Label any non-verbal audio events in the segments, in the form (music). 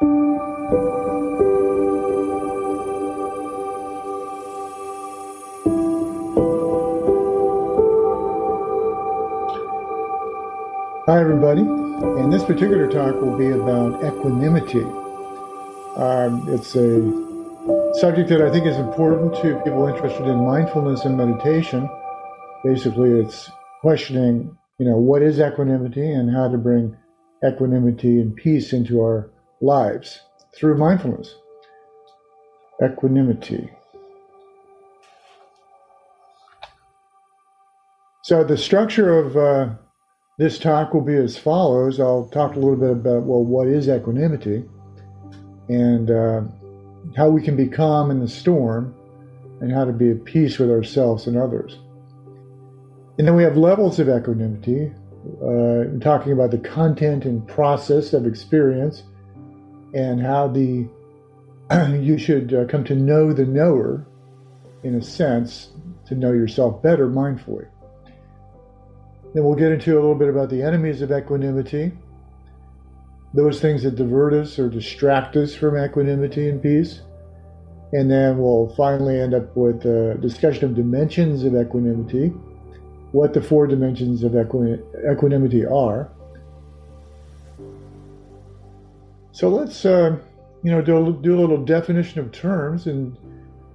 Hi, everybody. And this particular talk will be about equanimity. Um, it's a subject that I think is important to people interested in mindfulness and meditation. Basically, it's questioning, you know, what is equanimity and how to bring equanimity and peace into our lives through mindfulness. Equanimity. So, the structure of uh, this talk will be as follows. I'll talk a little bit about, well, what is equanimity and uh, how we can be calm in the storm and how to be at peace with ourselves and others. And then we have levels of equanimity, uh, talking about the content and process of experience and how the (clears throat) you should uh, come to know the knower in a sense to know yourself better mindfully. Then we'll get into a little bit about the enemies of equanimity, those things that divert us or distract us from equanimity and peace. And then we'll finally end up with a discussion of dimensions of equanimity, what the four dimensions of equanimity are. So let's, uh, you know, do a, do a little definition of terms and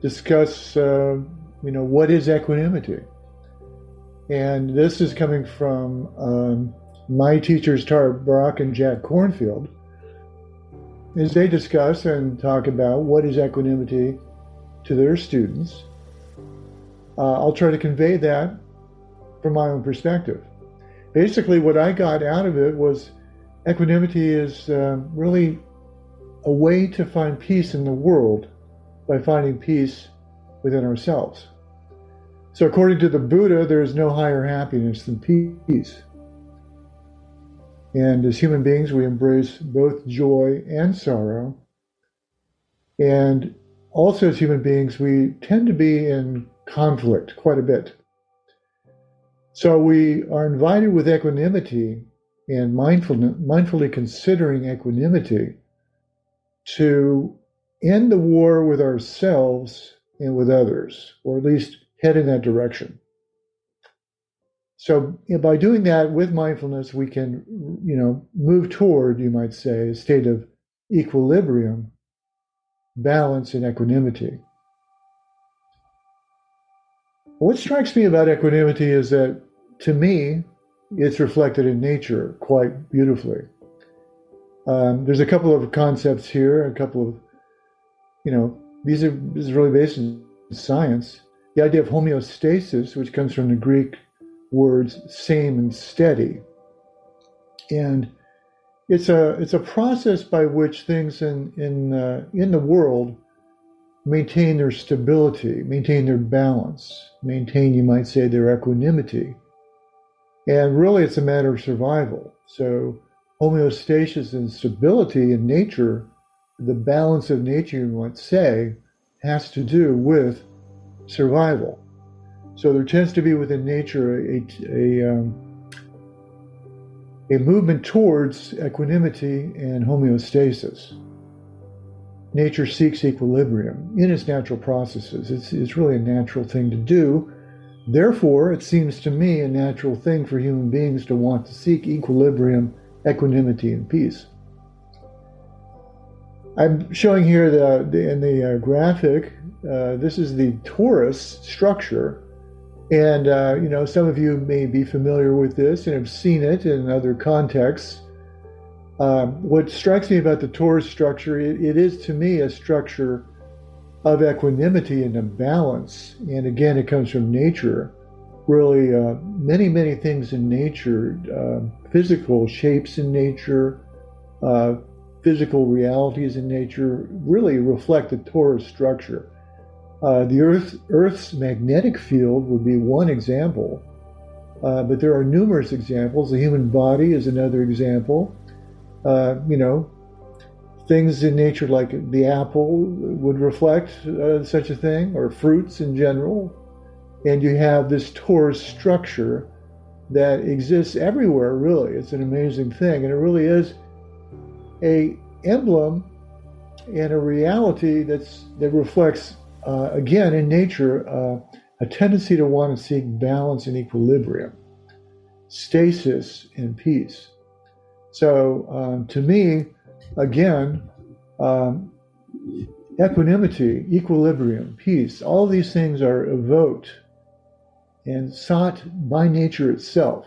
discuss, uh, you know, what is equanimity. And this is coming from um, my teachers, Tara Brach and Jack Kornfield, as they discuss and talk about what is equanimity to their students. Uh, I'll try to convey that from my own perspective. Basically, what I got out of it was equanimity is uh, really a way to find peace in the world by finding peace within ourselves. So, according to the Buddha, there is no higher happiness than peace. And as human beings, we embrace both joy and sorrow. And also, as human beings, we tend to be in conflict quite a bit. So, we are invited with equanimity and mindfully considering equanimity to end the war with ourselves and with others, or at least head in that direction. So by doing that with mindfulness, we can, you know, move toward, you might say, a state of equilibrium, balance, and equanimity. What strikes me about equanimity is that, to me, it's reflected in nature quite beautifully. Um, there's a couple of concepts here, a couple of, you know, these are this is really based in science the idea of homeostasis, which comes from the Greek words same and steady. And it's a it's a process by which things in in uh, in the world maintain their stability, maintain their balance, maintain you might say their equanimity. And really it's a matter of survival. So homeostasis and stability in nature, the balance of nature you might say, has to do with survival. So there tends to be within nature a, a, um, a movement towards equanimity and homeostasis. Nature seeks equilibrium in its natural processes. It's, it's really a natural thing to do. Therefore, it seems to me a natural thing for human beings to want to seek equilibrium, equanimity, and peace. I'm showing here the, the in the uh, graphic. Uh, this is the torus structure, and uh, you know some of you may be familiar with this and have seen it in other contexts. Um, what strikes me about the torus structure, it, it is to me a structure of equanimity and of balance. And again, it comes from nature. Really, uh, many many things in nature, uh, physical shapes in nature uh, physical realities in nature really reflect the torus structure. Uh, the Earth, Earth's magnetic field would be one example, uh, but there are numerous examples. The human body is another example. Uh, you know, things in nature like the apple would reflect uh, such a thing, or fruits in general. And you have this torus structure that exists everywhere, really. It's an amazing thing. And it really is a emblem and a reality that's that reflects uh, again in nature uh, a tendency to want to seek balance and equilibrium, stasis and peace. So um, to me, again, um, equanimity, equilibrium, peace, all these things are evoked and sought by nature itself.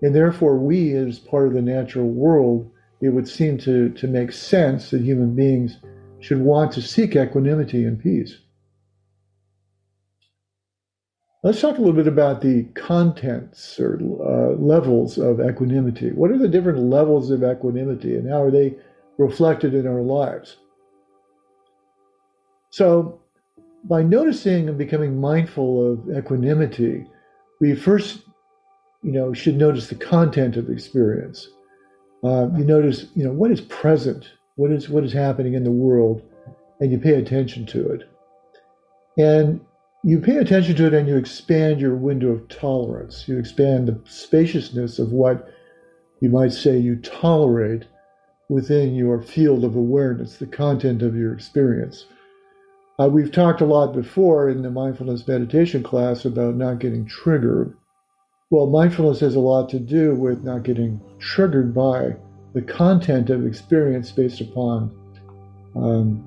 And therefore, we, as part of the natural world, it would seem to, to make sense that human beings should want to seek equanimity and peace. Let's talk a little bit about the contents or uh, levels of equanimity. What are the different levels of equanimity and how are they reflected in our lives? So, by noticing and becoming mindful of equanimity, we first, you know, should notice the content of the experience. Uh, you notice, you know, what is present, what is what is happening in the world, and you pay attention to it. And you pay attention to it, and you expand your window of tolerance. You expand the spaciousness of what you might say you tolerate within your field of awareness, the content of your experience. Uh, we've talked a lot before in the mindfulness meditation class about not getting triggered. Well, mindfulness has a lot to do with not getting triggered by the content of experience based upon um,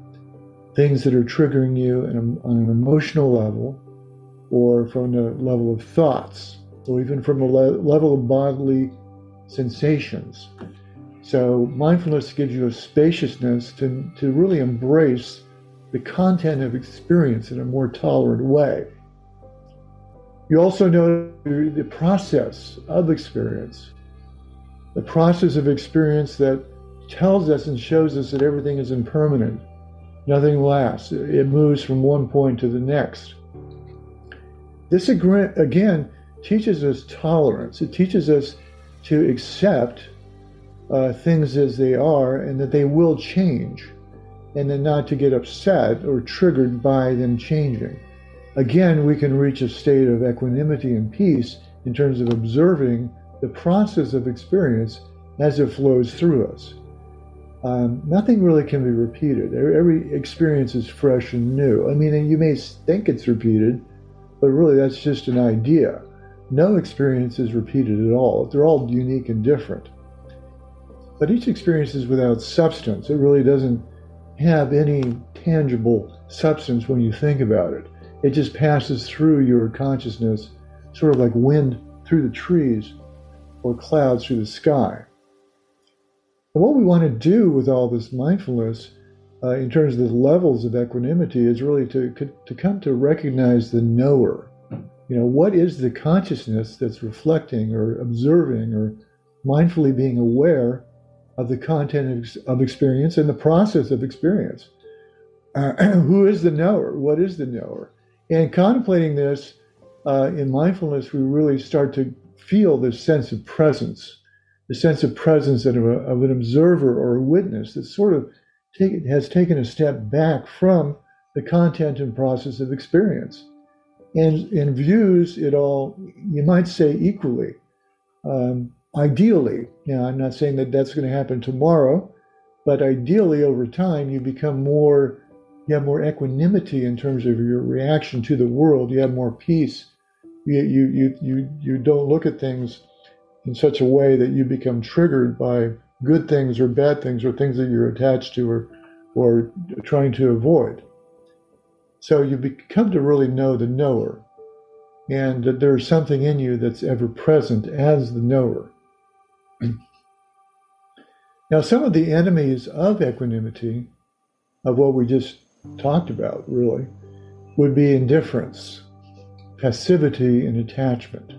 things that are triggering you a, on an emotional level or from the level of thoughts or even from a le- level of bodily sensations. So, mindfulness gives you a spaciousness to, to really embrace the content of experience in a more tolerant way. You also know the process of experience, the process of experience that tells us and shows us that everything is impermanent, nothing lasts, it moves from one point to the next. This again teaches us tolerance, it teaches us to accept uh, things as they are and that they will change and then not to get upset or triggered by them changing. Again, we can reach a state of equanimity and peace in terms of observing the process of experience as it flows through us. Um, nothing really can be repeated. Every experience is fresh and new. I mean, you may think it's repeated, but really that's just an idea. No experience is repeated at all. They're all unique and different. But each experience is without substance. It really doesn't have any tangible substance when you think about it. It just passes through your consciousness, sort of like wind through the trees or clouds through the sky. And what we want to do with all this mindfulness, uh, in terms of the levels of equanimity, is really to, to come to recognize the knower. You know, what is the consciousness that's reflecting or observing or mindfully being aware of the content of experience and the process of experience. Uh, (clears throat) who is the knower? What is the knower? And contemplating this uh, in mindfulness, we really start to feel this sense of presence, the sense of presence of, a, of an observer or a witness that sort of take, has taken a step back from the content and process of experience and, and views it all, you might say, equally. Um, ideally, now I'm not saying that that's going to happen tomorrow, but ideally over time you become more, you have more equanimity in terms of your reaction to the world. You have more peace. You, you, you, you, you don't look at things in such a way that you become triggered by good things or bad things or things that you're attached to or, or trying to avoid. So you become to really know the knower and that there's something in you that's ever present as the knower. Now, some of the enemies of equanimity, of what we just talked about, really, would be indifference, passivity, and attachment.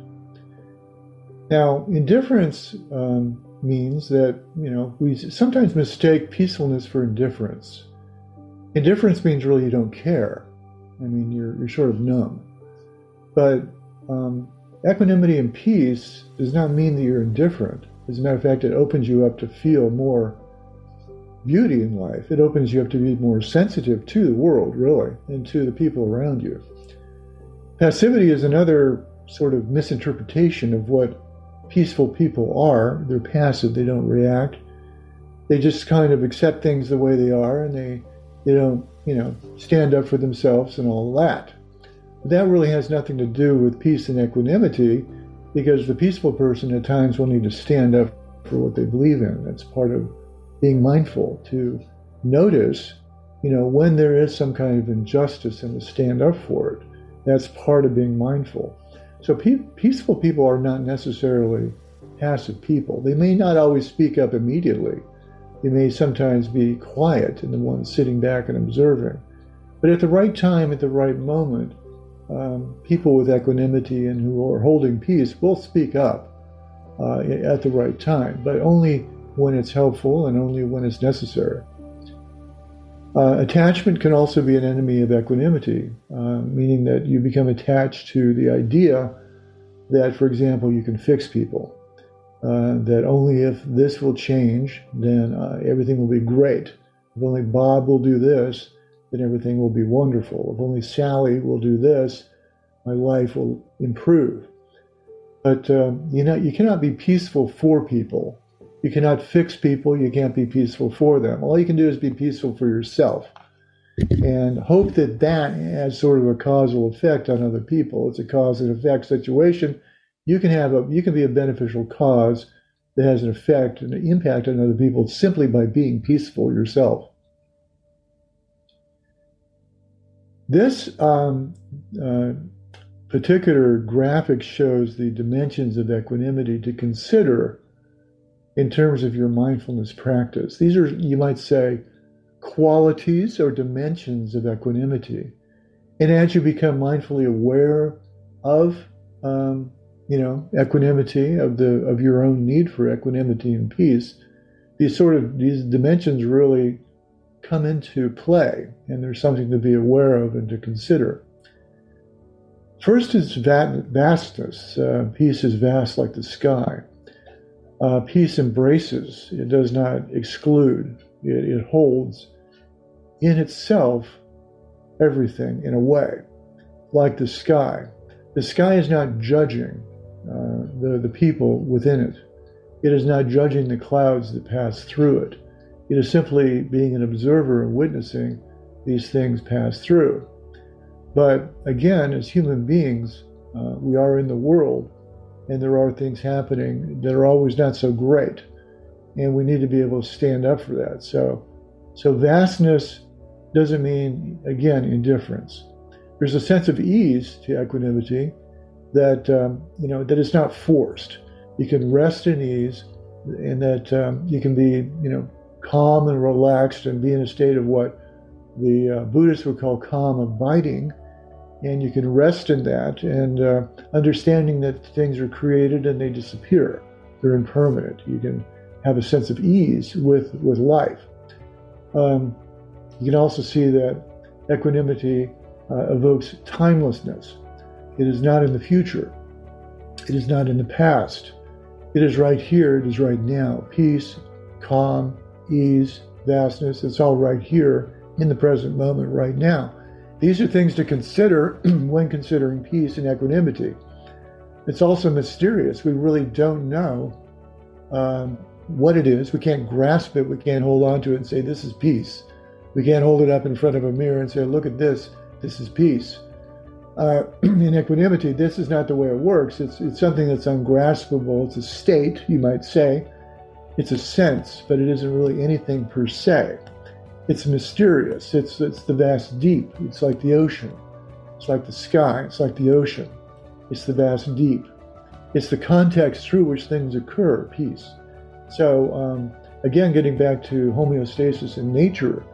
Now, indifference um, means that, you know, we sometimes mistake peacefulness for indifference. Indifference means really you don't care. I mean, you're, you're sort of numb. But um, equanimity and peace does not mean that you're indifferent. As a matter of fact, it opens you up to feel more beauty in life. It opens you up to be more sensitive to the world, really, and to the people around you. Passivity is another sort of misinterpretation of what peaceful people are. They're passive, they don't react. they just kind of accept things the way they are and they they don't you know stand up for themselves and all that but that really has nothing to do with peace and equanimity because the peaceful person at times will need to stand up for what they believe in. That's part of being mindful to notice you know when there is some kind of injustice and to stand up for it. That's part of being mindful. So pe- peaceful people are not necessarily passive people. They may not always speak up immediately. They may sometimes be quiet and the one sitting back and observing. But at the right time, at the right moment, um, people with equanimity and who are holding peace will speak up uh, at the right time, but only when it's helpful and only when it's necessary. Uh, attachment can also be an enemy of equanimity, uh, meaning that you become attached to the idea that, for example, you can fix people. Uh, that only if this will change, then uh, everything will be great. If only Bob will do this, then everything will be wonderful. If only Sally will do this, my life will improve. But uh, you know, you cannot be peaceful for people. You cannot fix people. You can't be peaceful for them. All you can do is be peaceful for yourself, and hope that that has sort of a causal effect on other people. It's a cause and effect situation you can have a you can be a beneficial cause that has an effect and an impact on other people simply by being peaceful yourself. This um, uh, particular graphic shows the dimensions of equanimity to consider in terms of your mindfulness practice. These are, you might say, qualities or dimensions of equanimity. And as you become mindfully aware of um, you know, equanimity of the of your own need for equanimity and peace, these sort of these dimensions really come into play, and there's something to be aware of and to consider. First is vastness. Uh, peace is vast like the sky. Uh, peace embraces; it does not exclude. It, it holds in itself everything in a way, like the sky. The sky is not judging uh, the, the people within it. It is not judging the clouds that pass through it. It is simply being an observer and witnessing these things pass through. But again, as human beings, uh, we are in the world and there are things happening that are always not so great. And we need to be able to stand up for that. So, so vastness doesn't mean, again, indifference. There's a sense of ease to equanimity that um, you know that it's not forced. You can rest in ease, and that um, you can be you know calm and relaxed and be in a state of what the uh, Buddhists would call calm abiding, and you can rest in that and uh, understanding that things are created and they disappear. They're impermanent. You can have a sense of ease with with life. Um, you can also see that equanimity uh, evokes timelessness. It is not in the future. It is not in the past. It is right here. It is right now. Peace, calm, ease, vastness. It's all right here in the present moment, right now. These are things to consider (clears throat) when considering peace and equanimity. It's also mysterious. We really don't know um, what it is. We can't grasp it. We can't hold on to it and say, This is peace. We can't hold it up in front of a mirror and say, Look at this. This is peace uh, (clears throat) in equanimity, this is not the way it works. It's, it's something that's ungraspable. It's a state, you might say. It's a sense, but it isn't really anything per se. It's mysterious. It's, it's the vast deep. It's like the ocean. It's like the sky. It's like the ocean. It's the vast deep. It's the context through which things occur, peace. So, um, again, getting back to homeostasis in nature,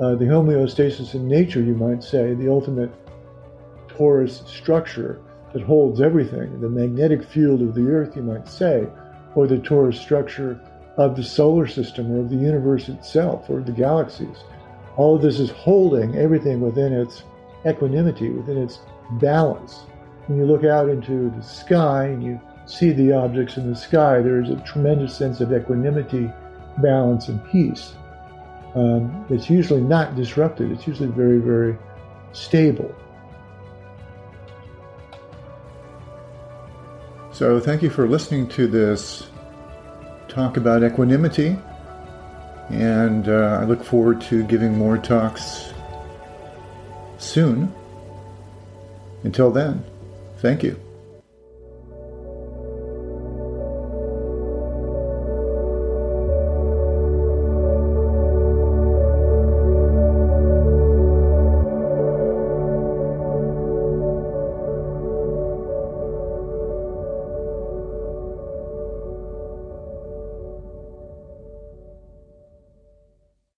uh, the homeostasis in nature, you might say, the ultimate torus structure that holds everything, the magnetic field of the Earth, you might say, or the torus structure of the solar system or of the universe itself or the galaxies. All of this is holding everything within its equanimity, within its balance. When you look out into the sky and you see the objects in the sky, there is a tremendous sense of equanimity, balance, and peace. Um, it's usually not disrupted, it's usually very, very stable. So, thank you for listening to this talk about equanimity. And uh, I look forward to giving more talks soon. Until then, thank you.